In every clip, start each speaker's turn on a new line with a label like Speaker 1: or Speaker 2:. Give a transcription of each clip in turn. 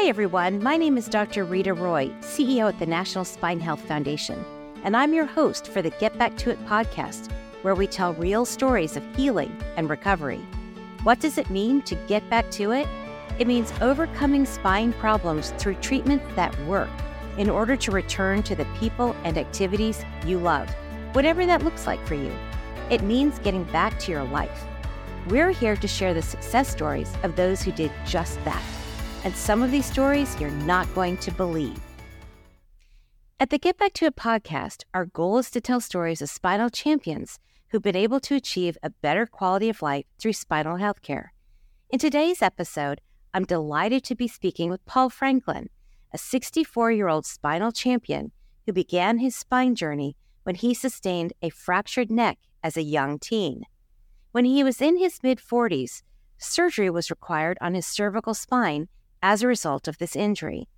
Speaker 1: Hi, everyone. My name is Dr. Rita Roy, CEO at the National Spine Health Foundation, and I'm your host for the Get Back to It podcast, where we tell real stories of healing and recovery. What does it mean to get back to it? It means overcoming spine problems through treatments that work in order to return to the people and activities you love, whatever that looks like for you. It means getting back to your life. We're here to share the success stories of those who did just that. And some of these stories you're not going to believe. At the Get Back to It podcast, our goal is to tell stories of spinal champions who've been able to achieve a better quality of life through spinal health care. In today's episode, I'm delighted to be speaking with Paul Franklin, a 64 year old spinal champion who began his spine journey when he sustained a fractured neck as a young teen. When he was in his mid 40s, surgery was required on his cervical spine as a result of this injury.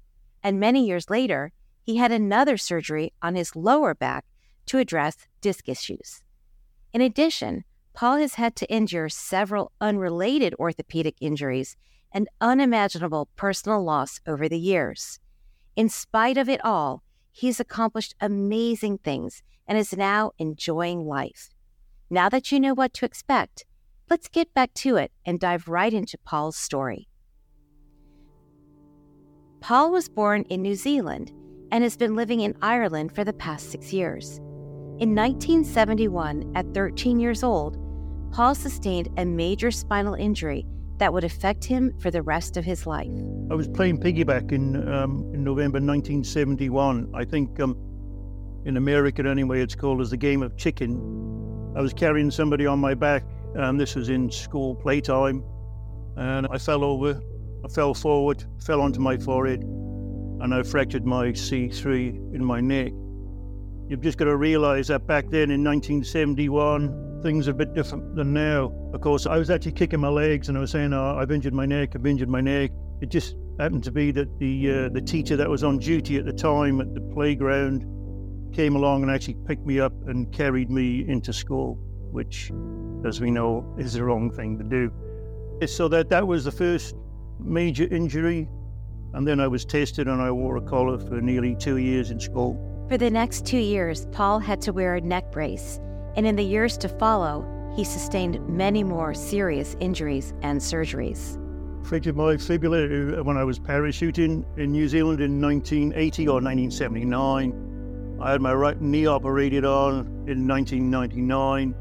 Speaker 1: And many years later, he had another surgery on his lower back to address disc issues. In addition, Paul has had to endure several unrelated orthopedic injuries and unimaginable personal loss over the years. In spite of it all, he's accomplished amazing things and is now enjoying life. Now that you know what to expect, let's get back to it and dive right into Paul's story. Paul was born in New Zealand and has been living in Ireland for the past six years. In 1971, at 13 years old, Paul sustained a major spinal injury that would affect him for the rest of his life.
Speaker 2: I was playing piggyback in, um, in November 1971. I think um, in America, anyway, it's called as the game of chicken. I was carrying somebody on my back, and this was in school playtime, and I fell over. Fell forward, fell onto my forehead, and I fractured my C3 in my neck. You've just got to realize that back then in 1971, things are a bit different than now. Of course, I was actually kicking my legs and I was saying, oh, I've injured my neck, I've injured my neck. It just happened to be that the uh, the teacher that was on duty at the time at the playground came along and actually picked me up and carried me into school, which, as we know, is the wrong thing to do. So that that was the first major injury, and then I was tested and I wore a collar for nearly two years in school.
Speaker 1: For the next two years, Paul had to wear a neck brace and in the years to follow, he sustained many more serious injuries and surgeries.
Speaker 2: Fractured my fibula uh, when I was parachuting in New Zealand in 1980 or 1979. I had my right knee operated on in 1999.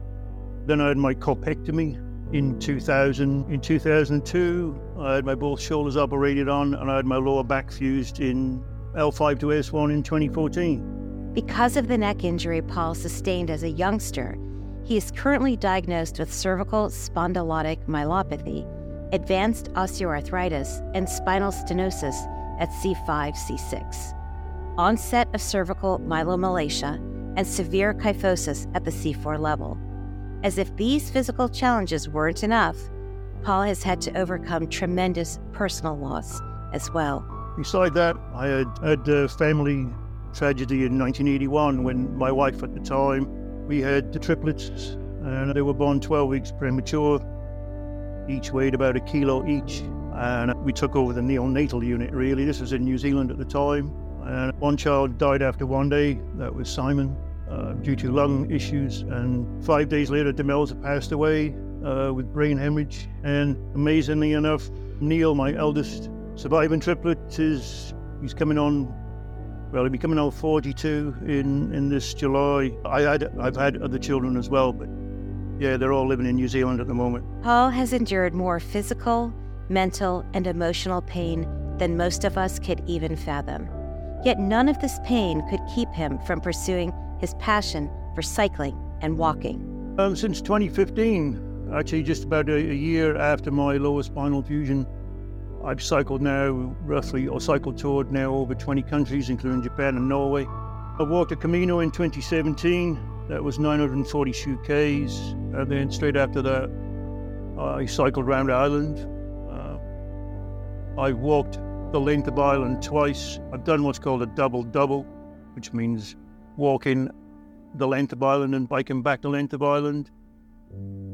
Speaker 2: Then I had my corpectomy in 2000. In 2002, I had my both shoulders operated on and I had my lower back fused in L5 to S1 in 2014.
Speaker 1: Because of the neck injury Paul sustained as a youngster, he is currently diagnosed with cervical spondylotic myelopathy, advanced osteoarthritis, and spinal stenosis at C5 C6, onset of cervical myelomalacia, and severe kyphosis at the C4 level. As if these physical challenges weren't enough, Paul has had to overcome tremendous personal loss as well.
Speaker 2: Beside that, I had, had uh, family tragedy in 1981 when my wife at the time, we had the triplets and they were born 12 weeks premature. Each weighed about a kilo each. And we took over the neonatal unit, really. This was in New Zealand at the time. And one child died after one day. That was Simon, uh, due to lung issues. And five days later, Demelza passed away uh, with brain hemorrhage. And amazingly enough, Neil, my eldest surviving triplet, is he's coming on well, he'll be coming on 42 in, in this July. I had, I've had other children as well, but yeah, they're all living in New Zealand at the moment.
Speaker 1: Paul has endured more physical, mental, and emotional pain than most of us could even fathom. Yet none of this pain could keep him from pursuing his passion for cycling and walking.
Speaker 2: Um, since 2015, actually, just about a, a year after my lower spinal fusion, I've cycled now roughly, or cycled toured now over 20 countries, including Japan and Norway. I walked a Camino in 2017. That was 942 Ks. And then straight after that, I cycled around Ireland. Uh, I walked the length of Ireland twice. I've done what's called a double double, which means walking the length of Ireland and biking back the length of Ireland.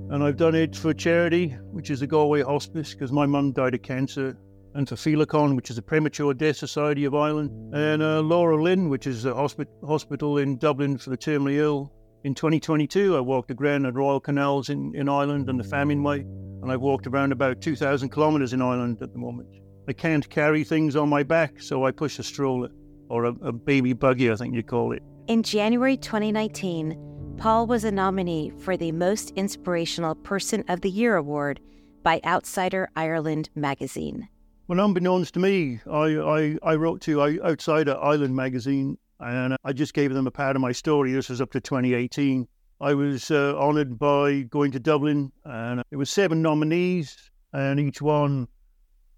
Speaker 2: And I've done it for charity, which is the Galway Hospice, because my mum died of cancer and for Féileacáin, which is a premature death society of Ireland, and uh, LauraLynn, which is a hospi- hospital in Dublin for the terminally ill. In 2022, I walked the Grand and Royal Canals in, in Ireland and the Famine Way, and I've walked around about 2,000 kilometres in Ireland at the moment. I can't carry things on my back, so I push a stroller, or a, a baby buggy, I think you call it.
Speaker 1: In January 2019, Paul was a nominee for the Most Inspirational Person of the Year award by Outsider Ireland magazine.
Speaker 2: Well, unbeknownst to me, I, I, I wrote to Outsider Ireland magazine and I just gave them a part of my story. This was up to 2018. I was uh, honoured by going to Dublin, and it was seven nominees, and each one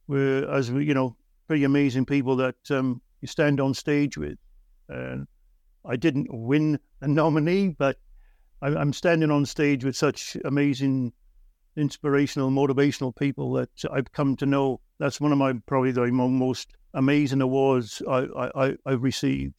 Speaker 2: were, as you know, pretty amazing people that um, you stand on stage with. And I didn't win a nominee, but I'm standing on stage with such amazing, inspirational, motivational people that I've come to know. That's one of my probably the most amazing awards I, I, I've received.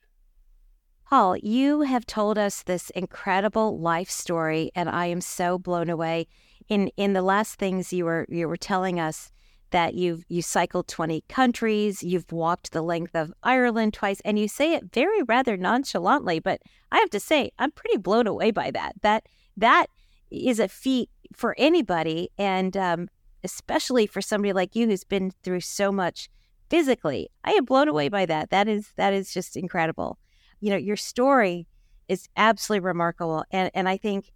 Speaker 1: Paul, you have told us this incredible life story, and I am so blown away. In in the last things you were you were telling us that you've you cycled 20 countries, you've walked the length of Ireland twice, and you say it very rather nonchalantly, but I have to say I'm pretty blown away by that. That that is a feat for anybody, and um, especially for somebody like you who's been through so much physically. I am blown away by that. That is that is just incredible you know, your story is absolutely remarkable. And, and I think,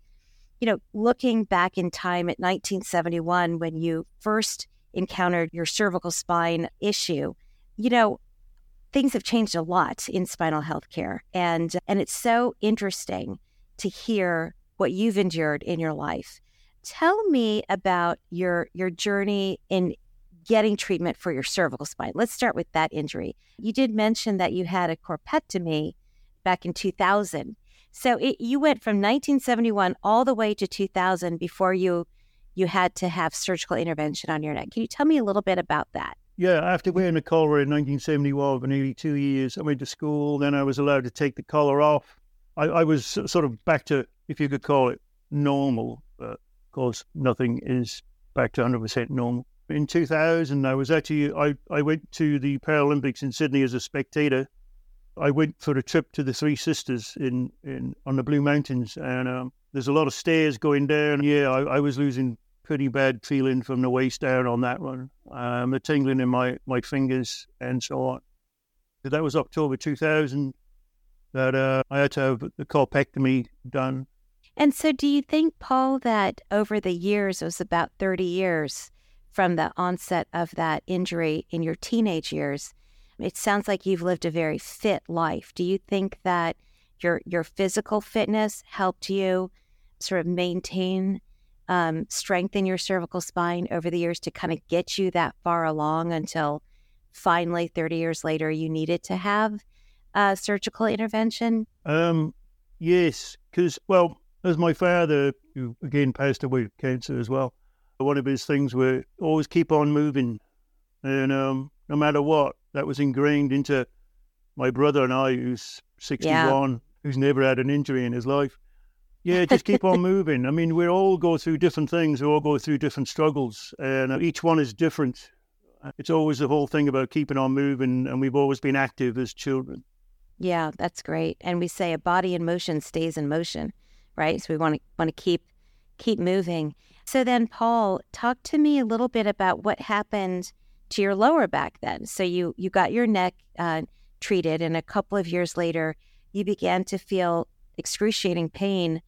Speaker 1: you know, looking back in time at 1971 when you first encountered your cervical spine issue, you know, things have changed a lot in spinal health care. And, and it's so interesting to hear what you've endured in your life. Tell me about your your journey in getting treatment for your cervical spine. Let's start with that injury. You did mention that you had a corpectomy back in 2000. So it, you went from 1971 all the way to 2000 before you you had to have surgical intervention on your neck. Can you tell me a little bit about that?
Speaker 2: Yeah, after wearing the collar in 1971 for nearly two years, I went to school. Then I was allowed to take the collar off. I, I was sort of back to, if you could call it, normal. But of course, nothing is back to 100% normal. In 2000, I was actually I, I went to the Paralympics in Sydney as a spectator I went for a trip to the Three Sisters in, in on the Blue Mountains, and um, there's a lot of stairs going down. Yeah, I, I, was losing pretty bad feeling from the waist down on that one. Um, the tingling in my, my fingers and so on. So that was October 2000 that uh, I had to have the corpectomy done.
Speaker 1: And so, do you think, Paul, that over the years, it was about 30 years from the onset of that injury in your teenage years, it sounds like you've lived a very fit life. Do you think that your your physical fitness helped you sort of maintain um, strength in your cervical spine over the years to kind of get you that far along until finally 30 years later you needed to have a surgical intervention?
Speaker 2: Um, yes, because, well, as my father, who again passed away with cancer as well, one of his things were always keep on moving. And um, no matter what, that was ingrained into my brother and I, who's 61, yeah. who's never had an injury in his life. Yeah, just keep on moving. I mean, we all go through different things. We all go through different struggles, and each one is different. It's always the whole thing about keeping on moving, and we've always been active as children.
Speaker 1: Yeah, that's great. And we say a body in motion stays in motion, right? So we want to want to keep keep moving. So then, Paul, talk to me a little bit about what happened to your lower back then. So you you got your neck uh, treated, and a couple of years later, you began to feel excruciating pain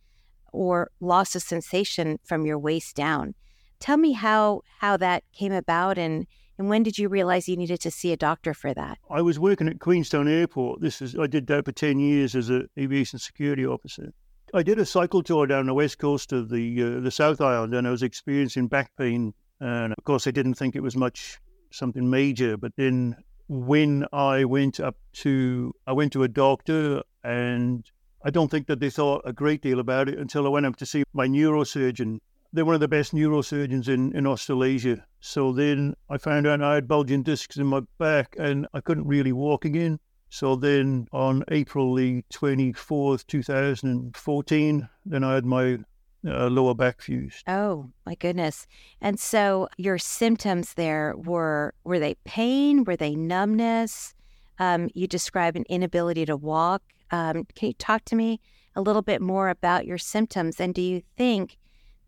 Speaker 1: or loss of sensation from your waist down. Tell me how how that came about, and and when did you realize you needed to see a doctor for that?
Speaker 2: I was working at Queenstown Airport. This is I did that for ten years as an aviation security officer. I did a cycle tour down the west coast of the uh, the South Island, and I was experiencing back pain. And of course, I didn't think it was much something major. But then when I went up to, I went to a doctor and I don't think that they thought a great deal about it until I went up to see my neurosurgeon. They're one of the best neurosurgeons in, in Australasia. So then I found out I had bulging discs in my back and I couldn't really walk again. So then on April the 24th, 2014, then I had my uh, lower back fused.
Speaker 1: Oh my goodness! And so your symptoms there were were they pain? Were they numbness? Um, you describe an inability to walk. Um, can you talk to me a little bit more about your symptoms? And do you think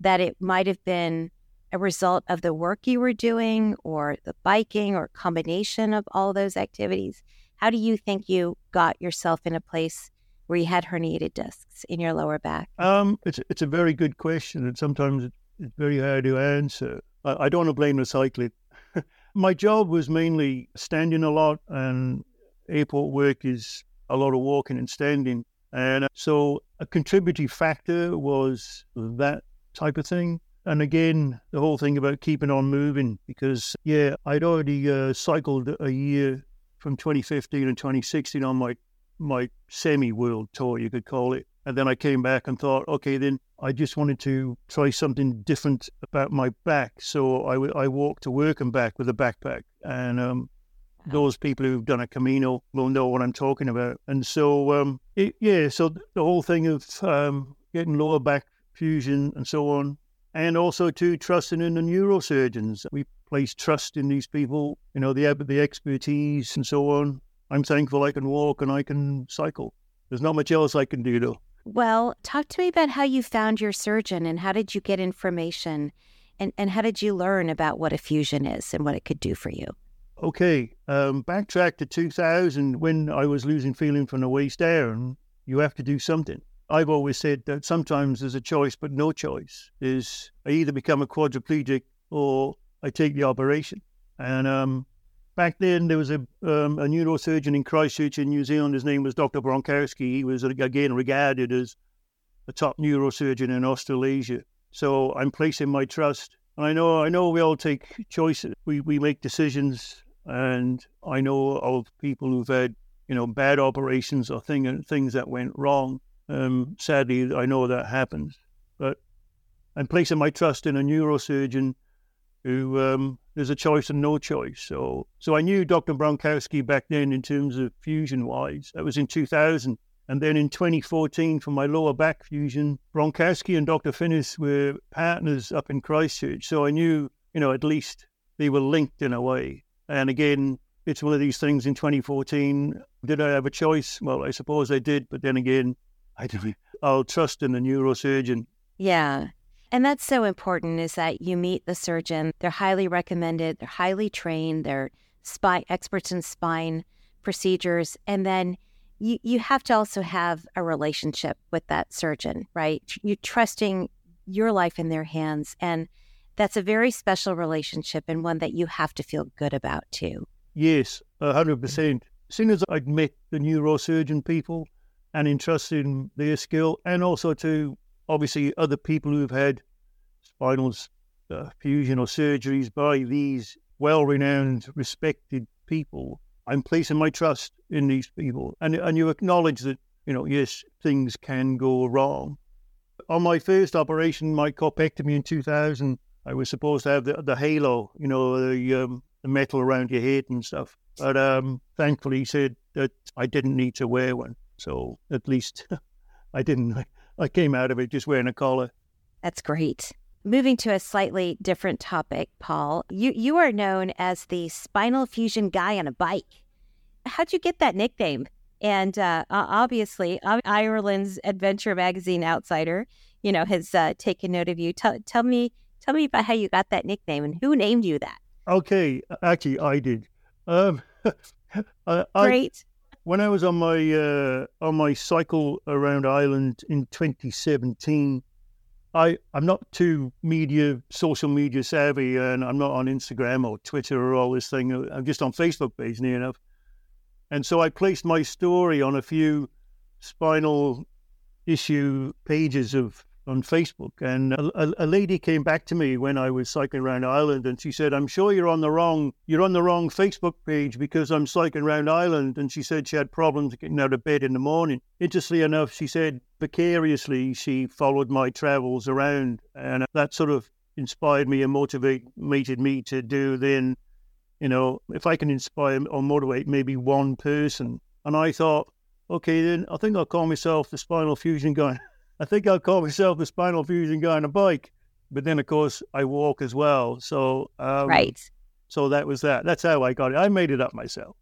Speaker 1: that it might have been a result of the work you were doing, or the biking, or combination of all those activities? How do you think you got yourself in a place where you had herniated discs in your lower back?
Speaker 2: Um, it's it's a very good question, and sometimes it's very hard to answer. I, I don't want to blame the cycling. My job was mainly standing a lot, and airport work is a lot of walking and standing. And uh, so a contributing factor was that type of thing. And again, the whole thing about keeping on moving, because yeah, I'd already uh, cycled a year from 2015 and 2016 on my my semi world tour, you could call it. And then I came back and thought, okay, then I just wanted to try something different about my back. So I, w- I walked to work and back with a backpack. And um. Those people who've done a Camino will know what I'm talking about. And so, um, it, yeah, so the whole thing of um, getting lower back fusion and so on, and also to trusting in the neurosurgeons. We place trust in these people, you know, the, the expertise and so on. I'm thankful I can walk and I can cycle. There's not much else I can do, though.
Speaker 1: Well, talk to me about how you found your surgeon and how did you get information and, and how did you learn about what a fusion is and what it could do for you?
Speaker 2: Okay, um, backtrack to 2000 when I was losing feeling from the waist down. You have to do something. I've always said that sometimes there's a choice, but no choice. Is I either become a quadriplegic or I take the operation. And um, back then there was a, um, a neurosurgeon in Christchurch in New Zealand. His name was Dr. Bonkowski. He was again regarded as a top neurosurgeon in Australasia. So I'm placing my trust. And I know I know we all take choices. We we make decisions, and I know of people who've had you know bad operations or thing, things that went wrong. Um, sadly, I know that happens. But I'm placing my trust in a neurosurgeon who um, there's a choice and no choice. So, so I knew Dr. Bonkowski back then in terms of fusion wise. That was in 2000. And then in 2014, for my lower back fusion, Bonkowski and Dr. Finnis were partners up in Christchurch. So I knew, you know, at least they were linked in a way. And again, it's one of these things in 2014. Did I have a choice? Well, I suppose I did. But then again, I don't, I'll trust in the neurosurgeon.
Speaker 1: Yeah. And that's so important is that you meet the surgeon. They're highly recommended, they're highly trained, they're spine experts in spine procedures. And then you, you have to also have a relationship with that surgeon, right? You're trusting your life in their hands. And that's a very special relationship and one that you have to feel good about too.
Speaker 2: Yes, 100%. As soon as I'd met the neurosurgeon people and entrusted in their skill, and also to obviously other people who've had spinal uh, fusion or surgeries by these well-renowned, respected people. I'm placing my trust in these people, and and you acknowledge that you know yes things can go wrong. On my first operation, my corpectomy in 2000, I was supposed to have the, the halo, you know, the um, the metal around your head and stuff. But um, thankfully, he said that I didn't need to wear one, so at least I didn't. I came out of it just wearing a collar.
Speaker 1: That's great. Moving to a slightly different topic, Paul, you, you are known as the spinal fusion guy on a bike. How'd you get that nickname? And uh, obviously, Ireland's Adventure Magazine Outsider, you know, has uh, taken note of you. Tell, tell me, tell me about how you got that nickname and who named you that.
Speaker 2: Okay, actually, I did. Um,
Speaker 1: I, Great
Speaker 2: when I was on my uh, on my cycle around Ireland in 2017, I I'm not too media social media savvy, and I'm not on Instagram or Twitter or all this thing. I'm just on Facebook basically enough. And so I placed my story on a few spinal issue pages of on Facebook, and a, a, lady came back to me when I was cycling around Ireland, and she said, "I'm sure you're on the wrong you're on the wrong Facebook page because I'm cycling around Ireland." And she said she had problems getting out of bed in the morning. Interestingly enough, she said vicariously she followed my travels around, and that sort of inspired me and motivated me to do then. You know, if I can inspire or motivate maybe one person, and I thought, okay, then I think I'll call myself the spinal fusion guy. I think I'll call myself a spinal fusion guy on a bike. But then, of course, I walk as well. So, um,
Speaker 1: right.
Speaker 2: So that was that. That's how I got it. I made it up myself.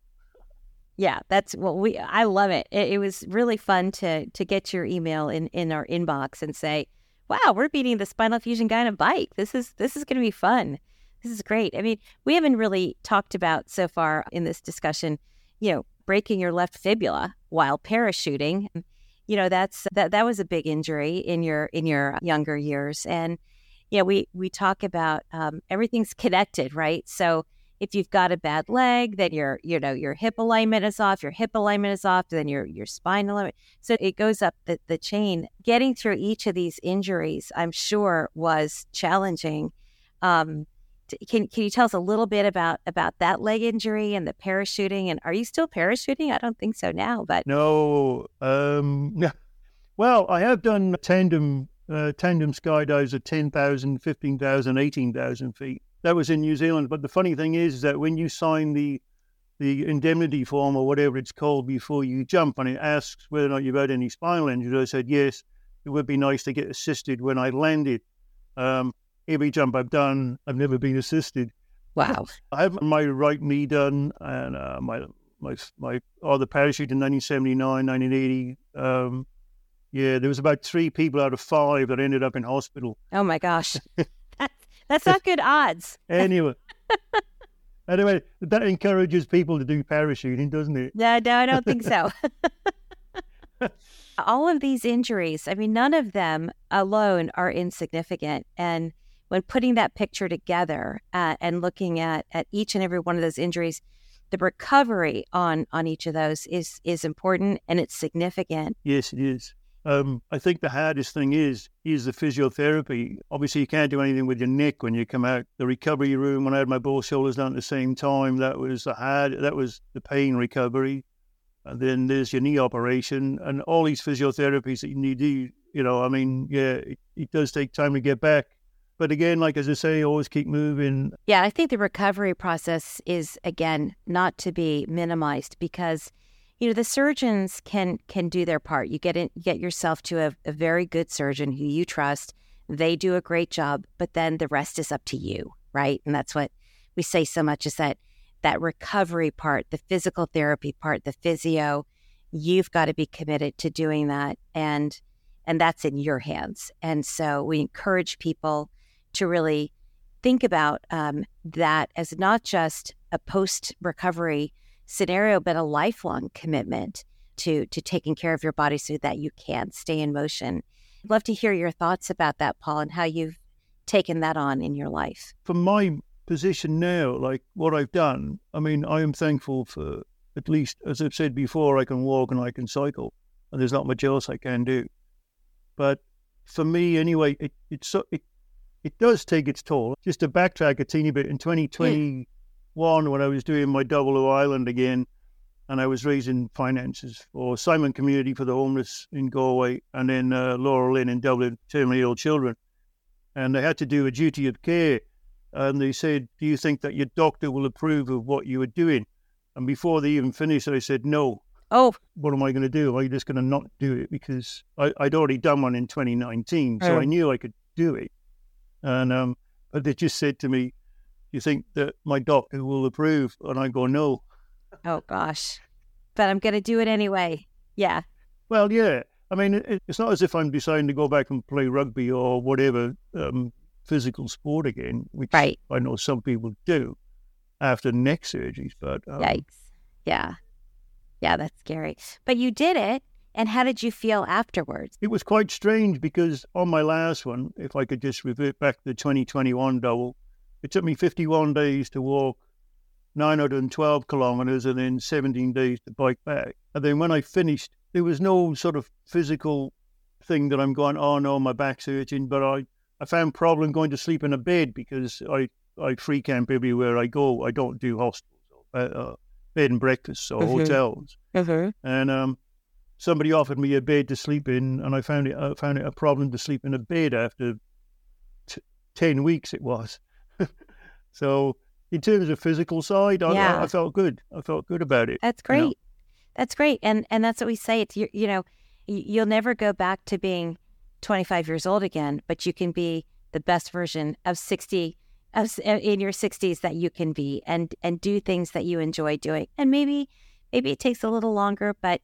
Speaker 1: Yeah, that's what we. I love it. it. It was really fun to to get your email in in our inbox and say, "Wow, we're beating the spinal fusion guy on a bike. This is this is going to be fun. This is great." I mean, we haven't really talked about so far in this discussion, you know, breaking your left fibula while parachuting. You know, that's that that was a big injury in your in your younger years, and yeah, we we talk about um, everything's connected, right? So if you've got a bad leg, then your you know your hip alignment is off. Your hip alignment is off. Then your your spine alignment. So it goes up the, the chain. Getting through each of these injuries, I'm sure, was challenging. Um, can can you tell us a little bit about about that leg injury and the parachuting? And are you still parachuting? I don't think so now, but
Speaker 2: no. Um, well, I have done tandem uh, tandem skydives at 10,000, 15,000, 18,000 feet that was in New Zealand. But the funny thing is, is that when you sign the the indemnity form or whatever it's called before you jump, and it asks whether or not you've had any spinal injuries, I said yes. It would be nice to get assisted when I landed. Um, every jump I've done, I've never been assisted.
Speaker 1: Wow!
Speaker 2: I have my right knee done, and uh, my my my oh the parachute in 1979, 1980. Um, yeah, there was about three people out of five that ended up in hospital.
Speaker 1: Oh my gosh. That's not good odds.
Speaker 2: anyway. anyway, that encourages people to do parachuting, doesn't it?
Speaker 1: No, no, I don't think so. All of these injuries, I mean, none of them alone are insignificant. And when putting that picture together uh, and looking at, at each and every one of those injuries, the recovery on on each of those is is important and it's significant.
Speaker 2: Yes, it is. Um, I think the hardest thing is is the physiotherapy. Obviously, you can't do anything with your neck when you come out. The recovery room when I had my ball shoulders done at the same time, that was the hard. That was the pain recovery. And then there's your knee operation and all these physiotherapies that you need to. You know, I mean, yeah, it, it does take time to get back. But again, like as I say, always keep moving.
Speaker 1: Yeah, I think the recovery process is again not to be minimized because you know the surgeons can can do their part. You get in, get yourself to a, a very good surgeon who you trust. They do a great job but then the rest is up to you right? And that's what we say so much is that that recovery part the physical therapy part the physio you've got to be committed to doing that and and that's in your hands. And so we encourage people to really think about um, that as not just a post recovery scenario, but a lifelong commitment to to taking care of your body so that you can stay in motion. I'd love to hear your thoughts about that, Paul, and how you've taken that on in your life.
Speaker 2: From my position now, like what I've done, I mean, I am thankful for at least, as I've said before, I can walk and I can cycle, and there's not much else I can do. But for me, anyway, it it's so it it does take its toll. Just to backtrack a teeny bit, in 2020, one when I was doing my double O Island again, and I was raising finances for Simon Community for the homeless in Galway, and then uh, LauraLynn in Dublin, terminally ill children. And they had to do a duty of care. And they said, Do you think that your doctor will approve of what you are doing? And before they even finished, I said, No.
Speaker 1: Oh.
Speaker 2: What am I going to do? Am I just going to not do it? Because I, would already done one in 2019, so oh. I knew I could do it. And um, but they just said to me, you think that my doctor will approve? And I go, no.
Speaker 1: Oh, gosh. But I'm going to do it anyway. Yeah.
Speaker 2: Well, yeah. I mean, it, it's not as if I'm deciding to go back and play rugby or whatever um, physical sport again, which
Speaker 1: right.
Speaker 2: I know some people do after neck surgeries. But
Speaker 1: um, yikes. Yeah. Yeah, that's scary. But you did it. And how did you feel afterwards?
Speaker 2: It was quite strange because on my last one, if I could just revert back to the 2021 double, it took me 51 days to walk 912 kilometers and then 17 days to bike back. And then when I finished, there was no sort of physical thing that I'm going, oh no, my back's hurting. But I, I found problem going to sleep in a bed because I, I free camp everywhere I go. I don't do hostels, or, uh, bed and breakfast or mm-hmm. hotels.
Speaker 1: Mm-hmm.
Speaker 2: And um, somebody offered me a bed to sleep in, and I found it I found it a problem to sleep in a bed after t- ten weeks. It was. so in terms of physical side, I, yeah. I, I, felt good. I felt good about it.
Speaker 1: That's great. You know? That's great. And and that's what we say. It's you, you know, you'll never go back to being 25 years old again, but you can be the best version of 60 of, uh, in your 60s that you can be and and do things that you enjoy doing. And maybe maybe it takes a little longer, but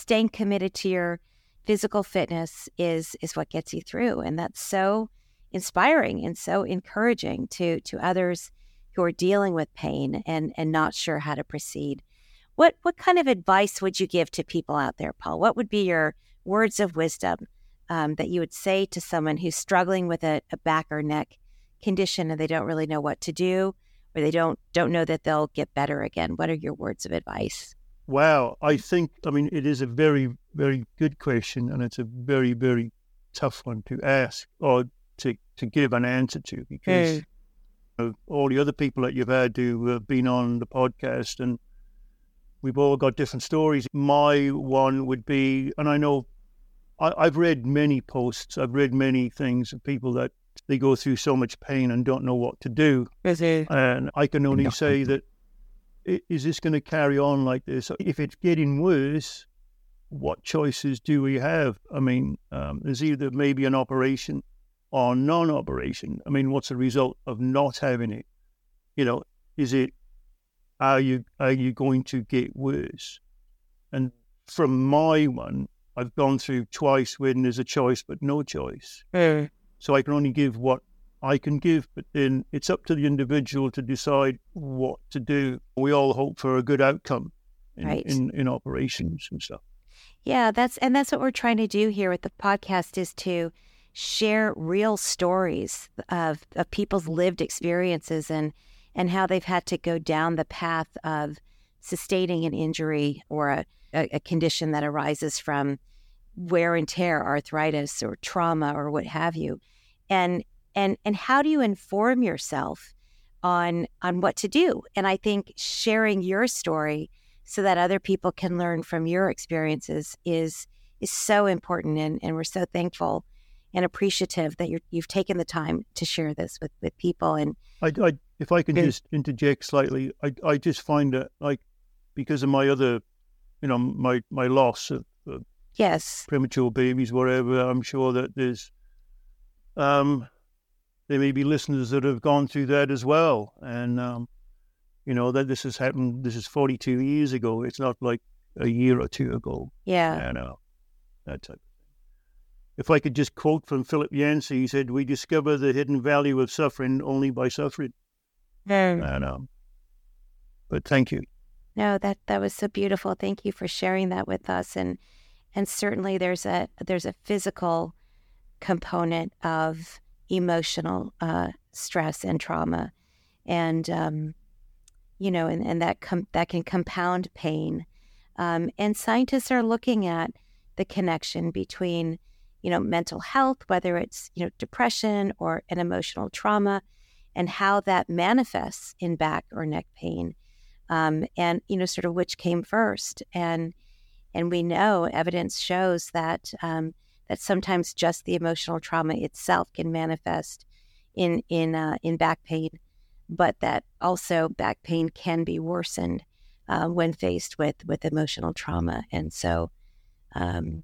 Speaker 1: staying committed to your physical fitness is is what gets you through and that's so inspiring and so encouraging to to others who are dealing with pain and and not sure how to proceed. What what kind of advice would you give to people out there, Paul? What would be your words of wisdom um, that you would say to someone who's struggling with a, a back or neck condition and they don't really know what to do, or they don't don't know that they'll get better again? What are your words of advice?
Speaker 2: Wow, I think I mean it is a very very good question, and it's a very very tough one to ask or to to give an answer to because. Hey all the other people that you've had who have been on the podcast, and we've all got different stories. My one would be, and I know I, have read many posts, I've read many things of people that they go through so much pain and don't know what to do. And I can only say that is this going to carry on like this? If it's getting worse, what choices do we have? I mean, um, there's either maybe an operation or non-operation. I mean, what's the result of not having it? You know, is it are you are you going to get worse? And from my one, I've gone through twice when there's a choice but no choice. Mm. So I can only give what I can give, but then it's up to the individual to decide what to do. We all hope for a good outcome in, right. in, in operations and stuff.
Speaker 1: Yeah, that's and that's what we're trying to do here with the podcast is to share real stories of, of people's lived experiences and and how they've had to go down the path of sustaining an injury or a, a, a condition that arises from wear and tear, arthritis or trauma or what have you. And and and how do you inform yourself on on what to do? And I think sharing your story so that other people can learn from your experiences is is so important and, and we're so thankful and appreciative that you have taken the time to share this with, with people. And
Speaker 2: I, I if I can just interject slightly, I, I just find that like because of my other, you know, my my loss of, of
Speaker 1: yes
Speaker 2: premature babies, whatever. I'm sure that there's um there may be listeners that have gone through that as well, and um, you know that this has happened. This is 42 years ago. It's not like a year or two ago.
Speaker 1: Yeah,
Speaker 2: you know that type of thing. if I could just quote from Philip Yancey, he said, "We discover the hidden value of suffering only by suffering."
Speaker 1: No.
Speaker 2: And, um, but thank you.
Speaker 1: No, that that was so beautiful. Thank you for sharing that with us, and and certainly there's a there's a physical component of emotional uh, stress and trauma, and um, you know, and, and that com- that can compound pain. Um, and scientists are looking at the connection between you know, mental health, whether it's, you know, depression or an emotional trauma, and how that manifests in back or neck pain. Um, and, you know, sort of which came first. And and we know evidence shows that um, that sometimes just the emotional trauma itself can manifest in in uh, in back pain, but that also back pain can be worsened uh, when faced with with emotional trauma. And so, um,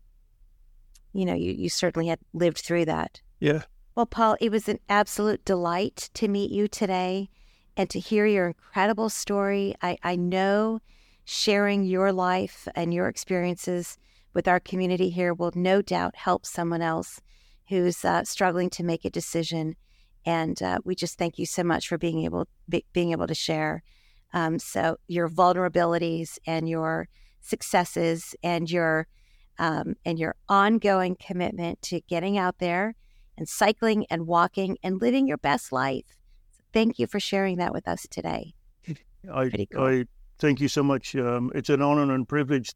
Speaker 1: you know, you, you certainly had lived through that.
Speaker 2: Yeah.
Speaker 1: Well, Paul, it was an absolute delight to meet you today and to hear your incredible story. I, I know sharing your life and your experiences with our community here will no doubt help someone else who's uh, struggling to make a decision. And uh, we just thank you so much for being able be, being able to share. Um, so your vulnerabilities and your successes and your um, and your ongoing commitment to getting out there and cycling and walking and living your best life. So thank you for sharing that with us today.
Speaker 2: I, cool. I thank you so much. Um, it's an honor and privilege.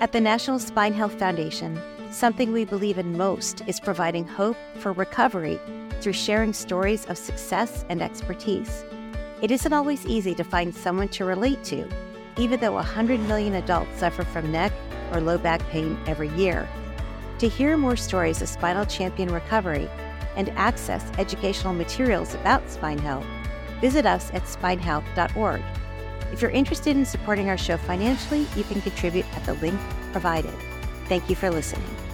Speaker 1: At the National Spine Health Foundation, something we believe in most is providing hope for recovery through sharing stories of success and expertise. It isn't always easy to find someone to relate to even though 100 million adults suffer from neck or low back pain every year. To hear more stories of spinal champion recovery and access educational materials about spine health, visit us at spinehealth.org. If you're interested in supporting our show financially, you can contribute at the link provided. Thank you for listening.